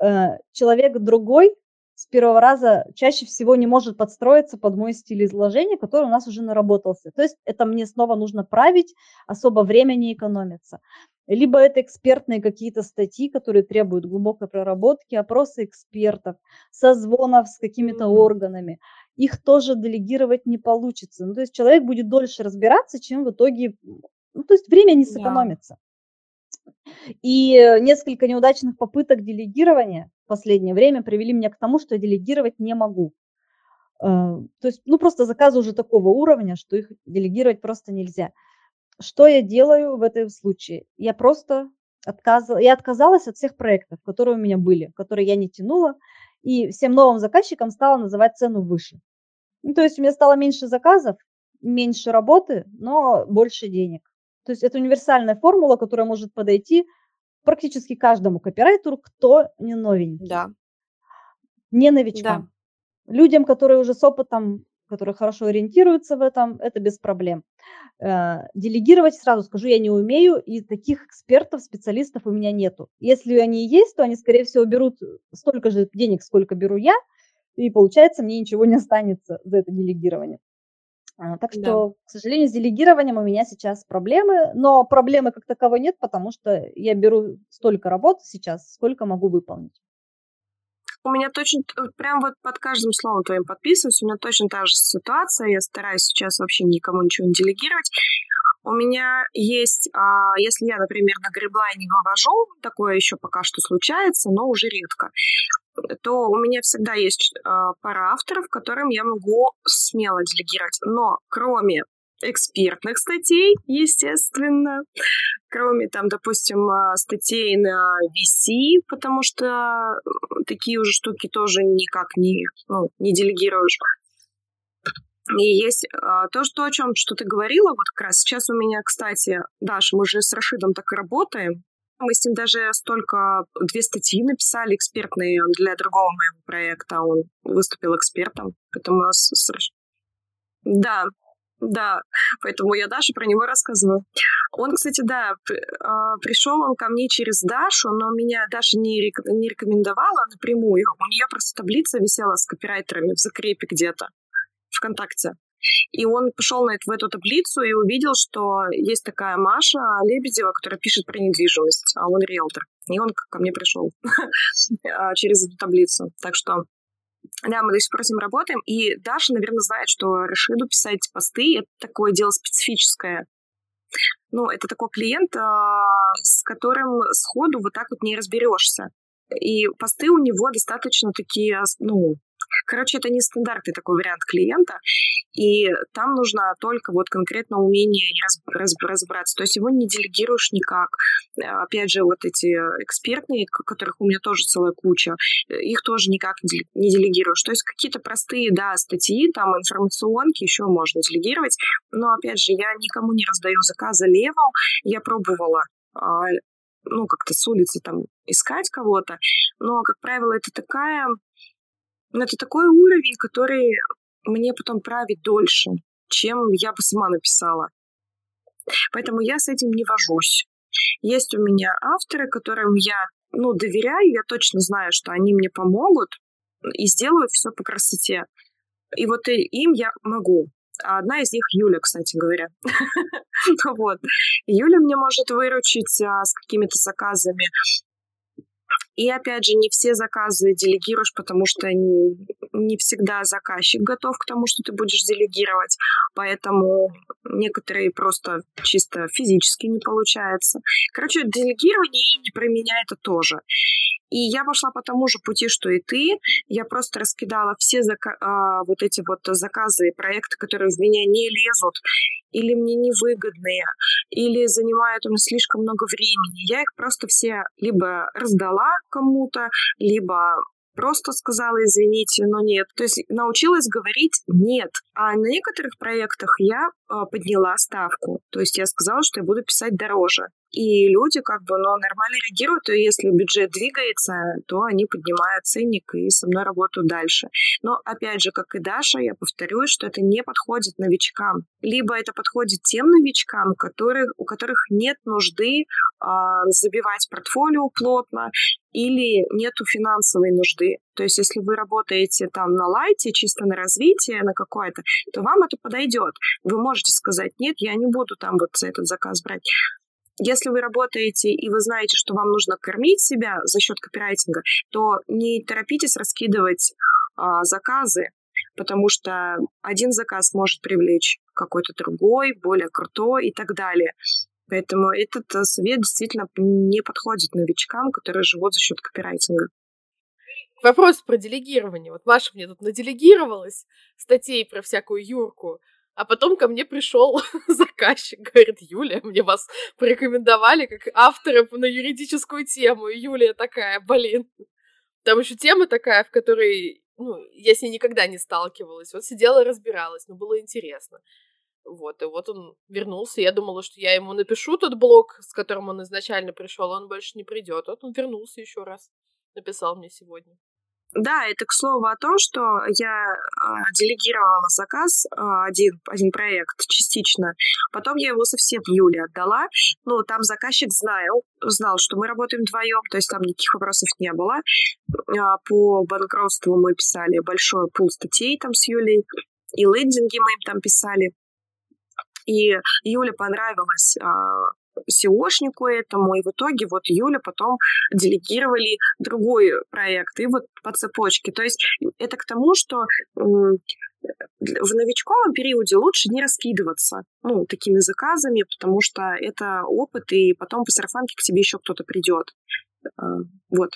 Э, человек другой с первого раза чаще всего не может подстроиться под мой стиль изложения, который у нас уже наработался. То есть это мне снова нужно править, особо времени экономится. Либо это экспертные какие-то статьи, которые требуют глубокой проработки, опросы экспертов, созвонов с какими-то органами. Их тоже делегировать не получится. Ну, то есть человек будет дольше разбираться, чем в итоге... Ну, то есть время не сэкономится. И несколько неудачных попыток делегирования в последнее время привели меня к тому, что я делегировать не могу. Э, то есть, ну, просто заказы уже такого уровня, что их делегировать просто нельзя. Что я делаю в этом случае? Я просто отказала, я отказалась от всех проектов, которые у меня были, которые я не тянула, и всем новым заказчикам стала называть цену выше. Ну, то есть у меня стало меньше заказов, меньше работы, но больше денег. То есть это универсальная формула, которая может подойти практически каждому копирайтеру, кто не новенький. Да. Не новичкам. Да. Людям, которые уже с опытом, которые хорошо ориентируются в этом, это без проблем. Э, делегировать, сразу скажу, я не умею, и таких экспертов, специалистов у меня нету. Если они есть, то они, скорее всего, берут столько же денег, сколько беру я, и получается, мне ничего не останется за это делегирование. А, так что, да. к сожалению, с делегированием у меня сейчас проблемы, но проблемы как таковой нет, потому что я беру столько работы сейчас, сколько могу выполнить. У меня точно, прям вот под каждым словом твоим подписываюсь, у меня точно та же ситуация, я стараюсь сейчас вообще никому ничего не делегировать. У меня есть, а, если я, например, на гриблайне вывожу, такое еще пока что случается, но уже редко, то у меня всегда есть а, пара авторов, которым я могу смело делегировать. Но кроме экспертных статей, естественно, кроме там, допустим, а, статей на VC, потому что такие уже штуки тоже никак не, ну, не делегируешь. И есть а, то, что, о чем что ты говорила, вот как раз сейчас у меня, кстати, Даша, мы же с Рашидом так и работаем. Мы с ним даже столько, две статьи написали экспертные для другого моего проекта. Он выступил экспертом. Поэтому с, с... Да, да, поэтому я Даше про него рассказываю. Он, кстати, да, а, пришел он ко мне через Дашу, но меня Даша не, не рекомендовала напрямую. У нее просто таблица висела с копирайтерами в закрепе где-то. ВКонтакте. И он пошел на эту, в эту таблицу и увидел, что есть такая Маша Лебедева, которая пишет про недвижимость, а он риэлтор. И он ко мне пришел *laughs* а, через эту таблицу. Так что да, мы до сих пор с ним работаем. И Даша, наверное, знает, что Рашиду писать посты — это такое дело специфическое. Ну, это такой клиент, а, с которым сходу вот так вот не разберешься. И посты у него достаточно такие, ну, Короче, это не стандартный такой вариант клиента, и там нужно только вот конкретно умение раз, разобраться. То есть его не делегируешь никак. Опять же, вот эти экспертные, которых у меня тоже целая куча, их тоже никак не делегируешь. То есть какие-то простые, да, статьи, там информационки еще можно делегировать, но опять же, я никому не раздаю заказы левым. Я пробовала а, ну, как-то с улицы там искать кого-то, но, как правило, это такая но это такой уровень, который мне потом править дольше, чем я бы сама написала. Поэтому я с этим не вожусь. Есть у меня авторы, которым я ну, доверяю, я точно знаю, что они мне помогут и сделают все по красоте. И вот им я могу. А одна из них Юля, кстати говоря. *laughs* Вот. Юля мне может выручить а, с какими-то заказами. И опять же, не все заказы делегируешь, потому что не, не всегда заказчик готов к тому, что ты будешь делегировать. Поэтому некоторые просто чисто физически не получается. Короче, делегирование и не про меня это тоже. И я пошла по тому же пути, что и ты. Я просто раскидала все зака- а, вот эти вот заказы и проекты, которые в меня не лезут, или мне невыгодные, или занимают у меня слишком много времени. Я их просто все либо раздала кому-то, либо просто сказала извините, но нет. То есть научилась говорить нет. А на некоторых проектах я э, подняла ставку. То есть я сказала, что я буду писать дороже. И люди как бы ну, нормально реагируют, и если бюджет двигается, то они поднимают ценник и со мной работают дальше. Но опять же, как и Даша, я повторюсь, что это не подходит новичкам. Либо это подходит тем новичкам, которых, у которых нет нужды а, забивать портфолио плотно, или нету финансовой нужды. То есть, если вы работаете там на лайте, чисто на развитие, на какое-то, то вам это подойдет. Вы можете сказать, нет, я не буду там вот за этот заказ брать. Если вы работаете и вы знаете, что вам нужно кормить себя за счет копирайтинга, то не торопитесь раскидывать а, заказы, потому что один заказ может привлечь какой-то другой, более крутой и так далее. Поэтому этот э, совет действительно не подходит новичкам, которые живут за счет копирайтинга. Вопрос про делегирование. Вот Маша мне тут наделегировалась статей про всякую Юрку, а потом ко мне пришел *laughs* заказчик, говорит, Юлия, мне вас порекомендовали как автора на юридическую тему. И Юлия такая, блин. Там еще тема такая, в которой ну, я с ней никогда не сталкивалась. Вот сидела, разбиралась, но было интересно. Вот, и вот он вернулся. Я думала, что я ему напишу тот блог, с которым он изначально пришел, он больше не придет. Вот он вернулся еще раз. Написал мне сегодня. Да, это к слову о том, что я э, делегировала заказ, э, один, один проект частично. Потом я его совсем Юле отдала. Ну, там заказчик знал, знал, что мы работаем вдвоем, то есть там никаких вопросов не было. Э, по банкротству мы писали большой пул статей там с Юлей, и лендинги мы им там писали. И Юле понравилось а, SEOшнику этому, и в итоге вот Юля потом делегировали другой проект, и вот по цепочке. То есть это к тому, что в новичковом периоде лучше не раскидываться ну, такими заказами, потому что это опыт, и потом по сарафанке к тебе еще кто-то придет. А, вот.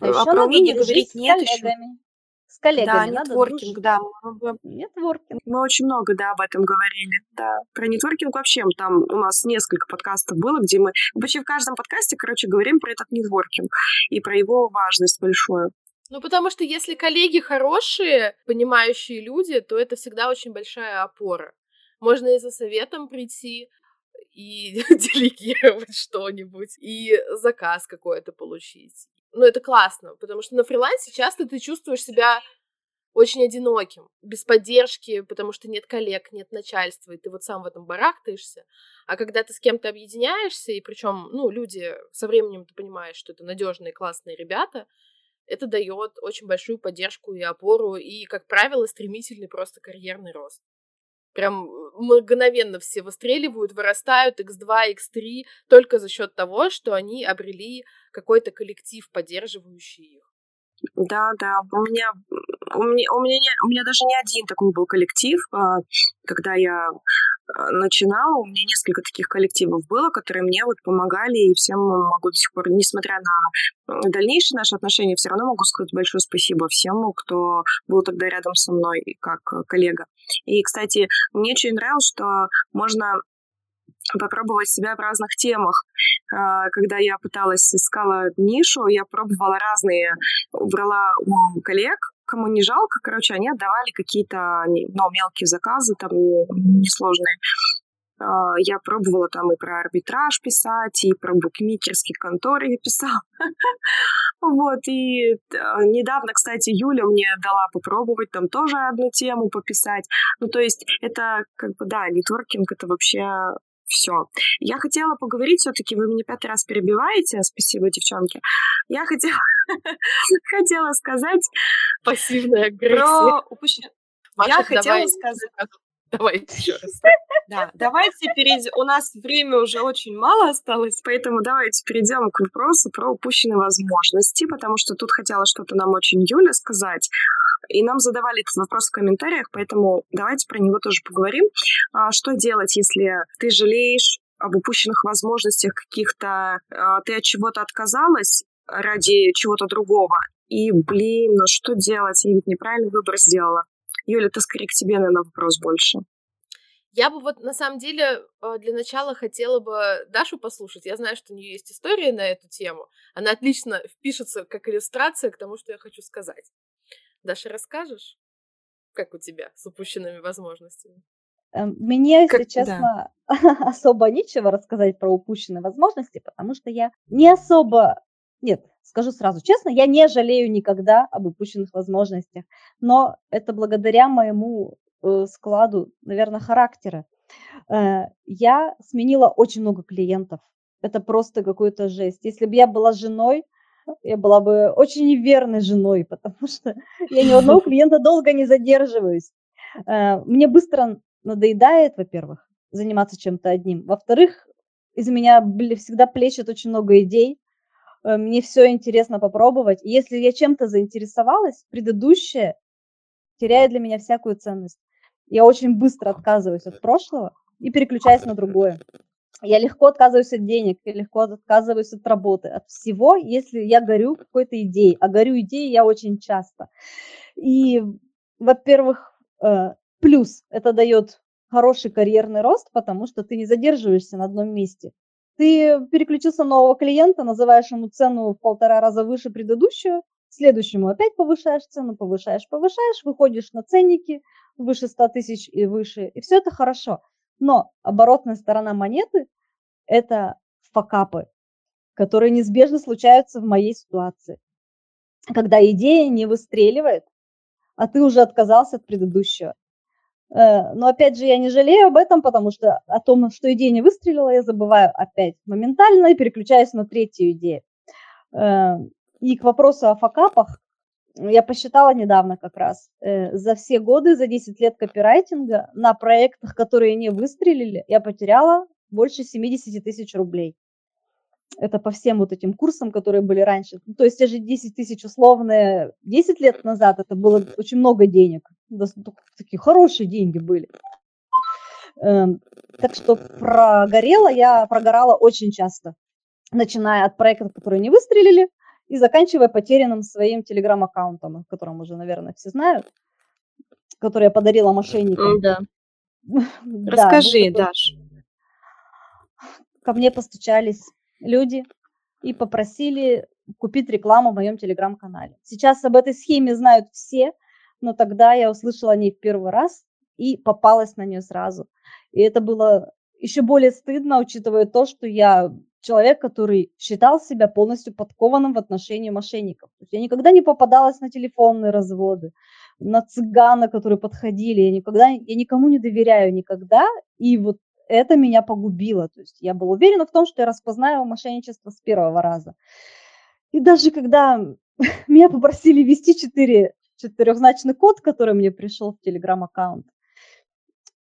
А, а про умение говорить нет еще коллегами. Да, нетворкинг, да. Нетворкинг. Мы очень много, да, об этом говорили. Да. Про нетворкинг вообще там у нас несколько подкастов было, где мы почти в каждом подкасте, короче, говорим про этот нетворкинг и про его важность большую. Ну, потому что если коллеги хорошие, понимающие люди, то это всегда очень большая опора. Можно и за советом прийти, и *laughs* делегировать что-нибудь, и заказ какой-то получить ну, это классно, потому что на фрилансе часто ты чувствуешь себя очень одиноким, без поддержки, потому что нет коллег, нет начальства, и ты вот сам в этом барахтаешься. А когда ты с кем-то объединяешься, и причем, ну, люди со временем ты понимаешь, что это надежные, классные ребята, это дает очень большую поддержку и опору, и, как правило, стремительный просто карьерный рост. Прям мгновенно все выстреливают, вырастают x2, x3 только за счет того, что они обрели какой-то коллектив, поддерживающий их. Да, да. У меня, у меня, у меня, у меня даже не один такой был коллектив. А, когда я начинала, у меня несколько таких коллективов было, которые мне вот помогали, и всем могу до сих пор, несмотря на дальнейшие наши отношения, все равно могу сказать большое спасибо всем, кто был тогда рядом со мной как коллега. И, кстати, мне очень нравилось, что можно попробовать себя в разных темах. А, когда я пыталась, искала нишу, я пробовала разные, брала у коллег, кому не жалко, короче, они отдавали какие-то ну, мелкие заказы, там несложные. А, я пробовала там и про арбитраж писать, и про букмекерские конторы я писала. *laughs* Вот, и недавно, кстати, Юля мне дала попробовать там тоже одну тему пописать. Ну, то есть это как бы, да, нетворкинг — это вообще все. Я хотела поговорить все-таки, вы меня пятый раз перебиваете, спасибо, девчонки. Я хотела, *laughs* хотела сказать... Пассивная агрессия. Про упущение. Я хотела сказать... *laughs* Давай еще раз. Да, давайте перейдем. У нас время уже очень мало осталось, поэтому давайте перейдем к вопросу про упущенные возможности, потому что тут хотела что-то нам очень Юля сказать. И нам задавали этот вопрос в комментариях, поэтому давайте про него тоже поговорим. А, что делать, если ты жалеешь об упущенных возможностях каких-то, а, ты от чего-то отказалась ради чего-то другого, и, блин, ну что делать, я ведь неправильный выбор сделала. Юля, это скорее к тебе, наверное, вопрос больше. Я бы вот на самом деле а, для начала хотела бы Дашу послушать. Я знаю, что у нее есть история на эту тему. Она отлично впишется как иллюстрация к тому, что я хочу сказать. Даша, расскажешь, как у тебя с упущенными возможностями? Эм, мне, если как, честно, да. *laughs* особо нечего рассказать про упущенные возможности, потому что я не особо... Нет, скажу сразу честно, я не жалею никогда об упущенных возможностях, но это благодаря моему э, складу, наверное, характера. Э, я сменила очень много клиентов. Это просто какой-то жесть. Если бы я была женой, я была бы очень неверной женой, *laughs* потому что я ни одного *laughs* клиента долго не задерживаюсь. Э, мне быстро надоедает, во-первых, заниматься чем-то одним. Во-вторых, из меня всегда плещет очень много идей. Э, мне все интересно попробовать. И если я чем-то заинтересовалась, предыдущее теряет для меня всякую ценность. Я очень быстро отказываюсь от прошлого и переключаюсь на другое. Я легко отказываюсь от денег, я легко отказываюсь от работы, от всего, если я горю какой-то идеей. А горю идеей я очень часто. И, во-первых, э, плюс это дает хороший карьерный рост, потому что ты не задерживаешься на одном месте. Ты переключился на нового клиента, называешь ему цену в полтора раза выше предыдущую, следующему опять повышаешь цену, повышаешь, повышаешь, выходишь на ценники выше 100 тысяч и выше, и все это хорошо. Но оборотная сторона монеты – это факапы, которые неизбежно случаются в моей ситуации. Когда идея не выстреливает, а ты уже отказался от предыдущего. Э, но опять же, я не жалею об этом, потому что о том, что идея не выстрелила, я забываю опять моментально и переключаюсь на третью идею. Э, и к вопросу о факапах, я посчитала недавно как раз, э, за все годы, за 10 лет копирайтинга на проектах, которые не выстрелили, я потеряла больше 70 тысяч рублей. Это по всем вот этим курсам, которые были раньше. Ну, то есть те же 10 тысяч условные 10 лет назад, это было очень много денег. Такие хорошие деньги были. Эм, так что прогорела я, прогорала очень часто. Начиная от проектов, которые не выстрелили, и заканчивая потерянным своим телеграм-аккаунтом, о котором уже, наверное, все знают, который я подарила мошенникам. Да. *laughs* Расскажи, да, Даш. Ко мне постучались люди и попросили купить рекламу в моем телеграм-канале. Сейчас об этой схеме знают все, но тогда я услышала о ней в первый раз и попалась на нее сразу. И это было еще более стыдно, учитывая то, что я человек, который считал себя полностью подкованным в отношении мошенников. То есть я никогда не попадалась на телефонные разводы, на цыгана, которые подходили. Я никогда, я никому не доверяю никогда. И вот это меня погубило. То есть я была уверена в том, что я распознаю мошенничество с первого раза. И даже когда *laughs* меня попросили ввести 4, четырехзначный код, который мне пришел в телеграм-аккаунт,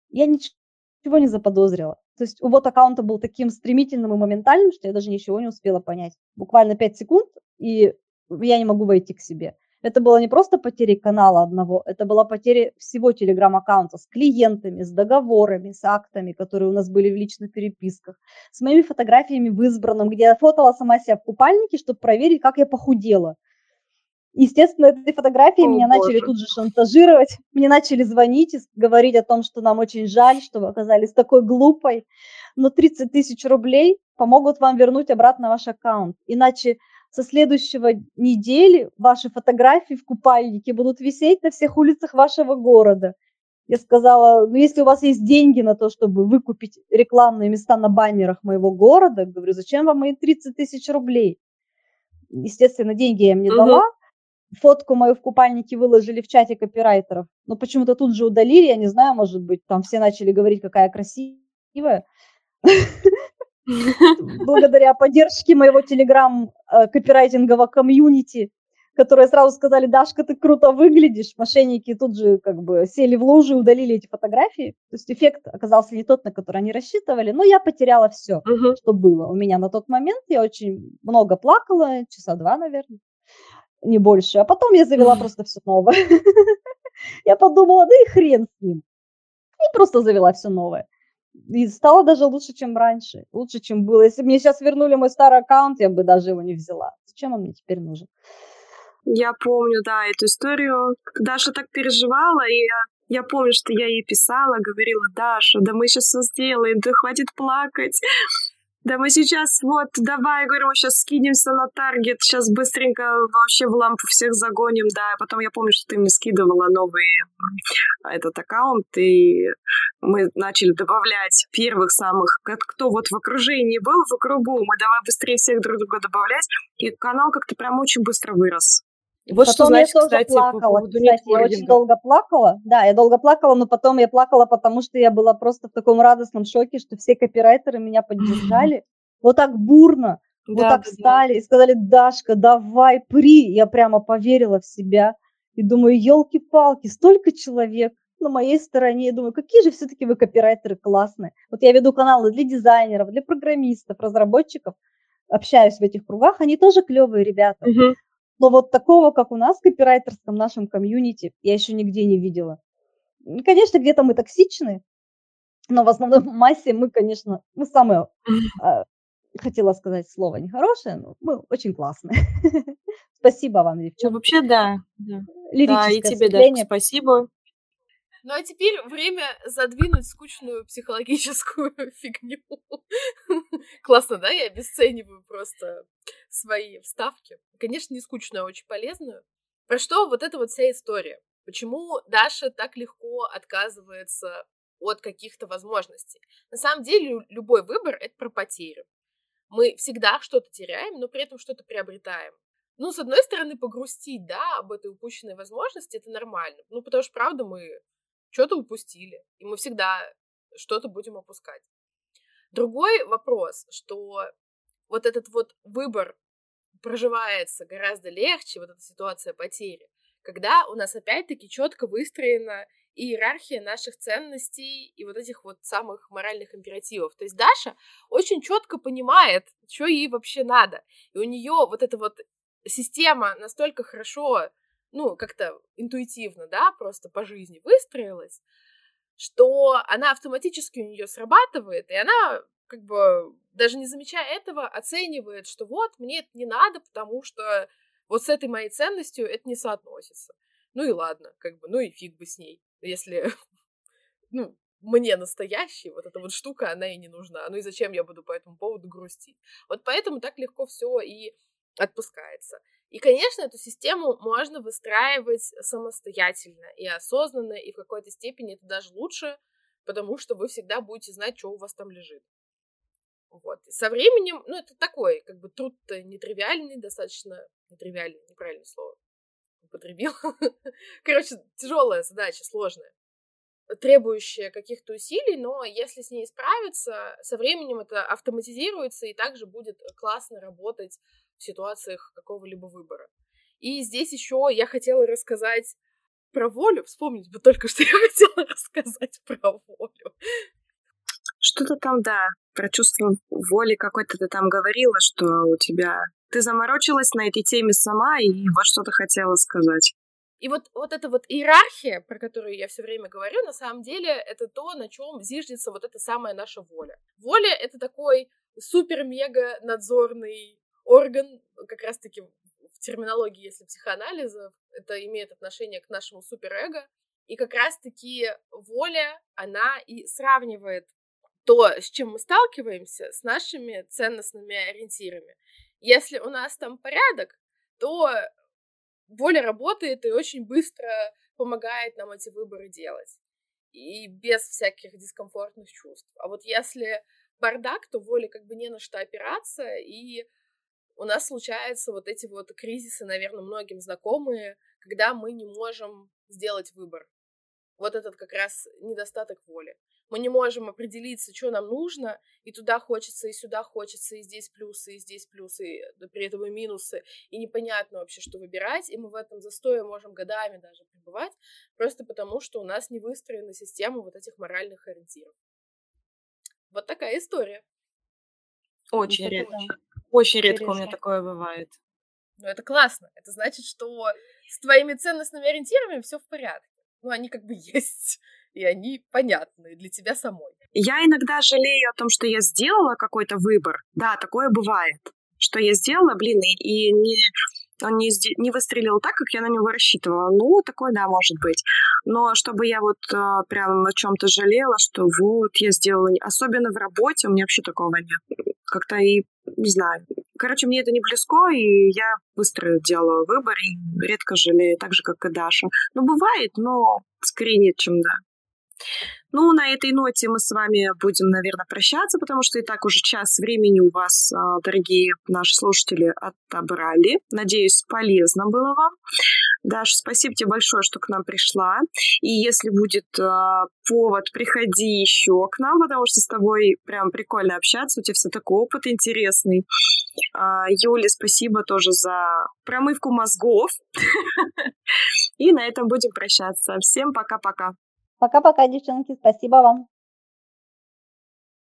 я ничего не заподозрила. То есть увод аккаунта был таким стремительным и моментальным, что я даже ничего не успела понять. Буквально 5 секунд, и я не могу войти к себе. Это было не просто потеря канала одного, это была потеря всего телеграм-аккаунта с клиентами, с договорами, с актами, которые у нас были в личных переписках, с моими фотографиями в избранном, где я фотала сама себя в купальнике, чтобы проверить, как я похудела. Естественно, этой фотографии О, меня боже. начали тут же шантажировать, мне начали звонить и говорить о том, что нам очень жаль, что вы оказались такой глупой, но 30 тысяч рублей помогут вам вернуть обратно ваш аккаунт. Иначе со следующего недели ваши фотографии в купальнике будут висеть на всех улицах вашего города. Я сказала, ну если у вас есть деньги на то, чтобы выкупить рекламные места на баннерах моего города, говорю, зачем вам мои 30 тысяч рублей? Естественно, деньги я им не дала, фотку мою в купальнике выложили в чате копирайтеров, но почему-то тут же удалили, я не знаю, может быть, там все начали говорить, какая красивая. *laughs* Благодаря поддержке моего телеграм э, комьюнити, которые сразу сказали, Дашка, ты круто выглядишь. Мошенники тут же как бы сели в лужу и удалили эти фотографии. То есть эффект оказался не тот, на который они рассчитывали, но я потеряла все, uh-huh. что было у меня на тот момент. Я очень много плакала, часа два, наверное не больше. А потом я завела просто все новое. *laughs* Я подумала, да и хрен с ним. И просто завела все новое. И стало даже лучше, чем раньше. Лучше, чем было. Если бы мне сейчас вернули мой старый аккаунт, я бы даже его не взяла. Зачем он мне теперь нужен? Я помню, да, эту историю. Даша так переживала, и я, я помню, что я ей писала, говорила, Даша, да мы сейчас все сделаем, да хватит плакать. Да мы сейчас вот, давай, говорю, мы сейчас скинемся на таргет, сейчас быстренько вообще в лампу всех загоним, да. Потом я помню, что ты мне скидывала новый этот аккаунт, и мы начали добавлять первых самых, кто вот в окружении был, в кругу, мы давай быстрее всех друг друга добавлять, и канал как-то прям очень быстро вырос. Вот потом что значит, я тоже кстати, плакала. по кстати, я очень долго плакала. Да, я долго плакала, но потом я плакала, потому что я была просто в таком радостном шоке, что все копирайтеры меня поддержали. *laughs* Вот так бурно, да, вот так да, встали да. и сказали, Дашка, давай, при. Я прямо поверила в себя. И думаю, елки-палки, столько человек на моей стороне. Я думаю, какие же все-таки вы копирайтеры классные. Вот я веду каналы для дизайнеров, для программистов, разработчиков, общаюсь в этих кругах, они тоже клевые ребята. Угу. Но вот такого, как у нас в копирайтерском нашем комьюнити, я еще нигде не видела. Конечно, где-то мы токсичны, но в основном массе мы, конечно, мы самые, э, хотела сказать слово нехорошее, но мы очень классные. *laughs* Спасибо вам, девчонки. Ну, вообще, да. Да, да и тебе, Дашка, спасибо. Ну а теперь время задвинуть скучную психологическую *laughs* фигню. Классно, да? Я обесцениваю просто свои вставки. Конечно, не скучную, а очень полезную. Про что вот эта вот вся история? Почему Даша так легко отказывается от каких-то возможностей? На самом деле любой выбор — это про потерю. Мы всегда что-то теряем, но при этом что-то приобретаем. Ну, с одной стороны, погрустить, да, об этой упущенной возможности, это нормально. Ну, потому что, правда, мы что-то упустили, и мы всегда что-то будем опускать. Другой вопрос, что вот этот вот выбор проживается гораздо легче, вот эта ситуация потери, когда у нас опять-таки четко выстроена иерархия наших ценностей и вот этих вот самых моральных императивов. То есть Даша очень четко понимает, что ей вообще надо. И у нее вот эта вот система настолько хорошо ну, как-то интуитивно, да, просто по жизни выстроилась, что она автоматически у нее срабатывает, и она как бы даже не замечая этого оценивает, что вот мне это не надо, потому что вот с этой моей ценностью это не соотносится. Ну и ладно, как бы, ну и фиг бы с ней, если, *laughs* ну, мне настоящий, вот эта вот штука, она и не нужна. Ну и зачем я буду по этому поводу грустить? Вот поэтому так легко все и отпускается. И, конечно, эту систему можно выстраивать самостоятельно и осознанно, и в какой-то степени это даже лучше, потому что вы всегда будете знать, что у вас там лежит. Вот. И со временем, ну, это такой, как бы, труд-то нетривиальный, достаточно нетривиальный, неправильное слово употребил. *laughs* Короче, тяжелая задача, сложная, требующая каких-то усилий, но если с ней справиться, со временем это автоматизируется и также будет классно работать в ситуациях какого-либо выбора. И здесь еще я хотела рассказать про волю. Вспомнить бы только, что *laughs* я хотела рассказать про волю. Что-то там, да, про чувство воли какой-то ты там говорила, что у тебя... Ты заморочилась на этой теме сама и вот что-то хотела сказать. И вот, вот эта вот иерархия, про которую я все время говорю, на самом деле это то, на чем зиждется вот эта самая наша воля. Воля — это такой супер-мега надзорный орган, как раз-таки в терминологии, если психоанализа, это имеет отношение к нашему суперэго, и как раз-таки воля, она и сравнивает то, с чем мы сталкиваемся, с нашими ценностными ориентирами. Если у нас там порядок, то воля работает и очень быстро помогает нам эти выборы делать. И без всяких дискомфортных чувств. А вот если бардак, то воля как бы не на что опираться, и у нас случаются вот эти вот кризисы, наверное, многим знакомые, когда мы не можем сделать выбор. Вот этот как раз недостаток воли. Мы не можем определиться, что нам нужно, и туда хочется, и сюда хочется, и здесь плюсы, и здесь плюсы, и при этом и минусы, и непонятно вообще, что выбирать, и мы в этом застое можем годами даже пребывать, просто потому что у нас не выстроена система вот этих моральных ориентиров. Вот такая история. Очень редко. Очень редко у меня такое бывает. Ну, это классно. Это значит, что с твоими ценностными ориентирами все в порядке. Ну, они как бы *laughs* есть, и они понятны для тебя самой. Я иногда жалею о том, что я сделала какой-то выбор. Да, такое бывает. Что я сделала, блин, и, и не, он не, не выстрелил так, как я на него рассчитывала. Ну, такое, да, может быть. Но чтобы я вот э, прям на чем-то жалела, что вот я сделала... Особенно в работе у меня вообще такого нет. Как-то и не знаю. Короче, мне это не близко, и я быстро делаю выбор и редко жалею, так же, как и Даша. Ну, бывает, но скорее нет, чем да. Ну, на этой ноте мы с вами будем, наверное, прощаться, потому что и так уже час времени у вас, а, дорогие наши слушатели, отобрали. Надеюсь, полезно было вам. Даша, спасибо тебе большое, что к нам пришла. И если будет э, повод, приходи еще к нам, потому что с тобой прям прикольно общаться, у тебя все такой опыт интересный. Э, Юля, спасибо тоже за промывку мозгов. *laughs* И на этом будем прощаться. Всем пока-пока. Пока-пока, девчонки. Спасибо вам.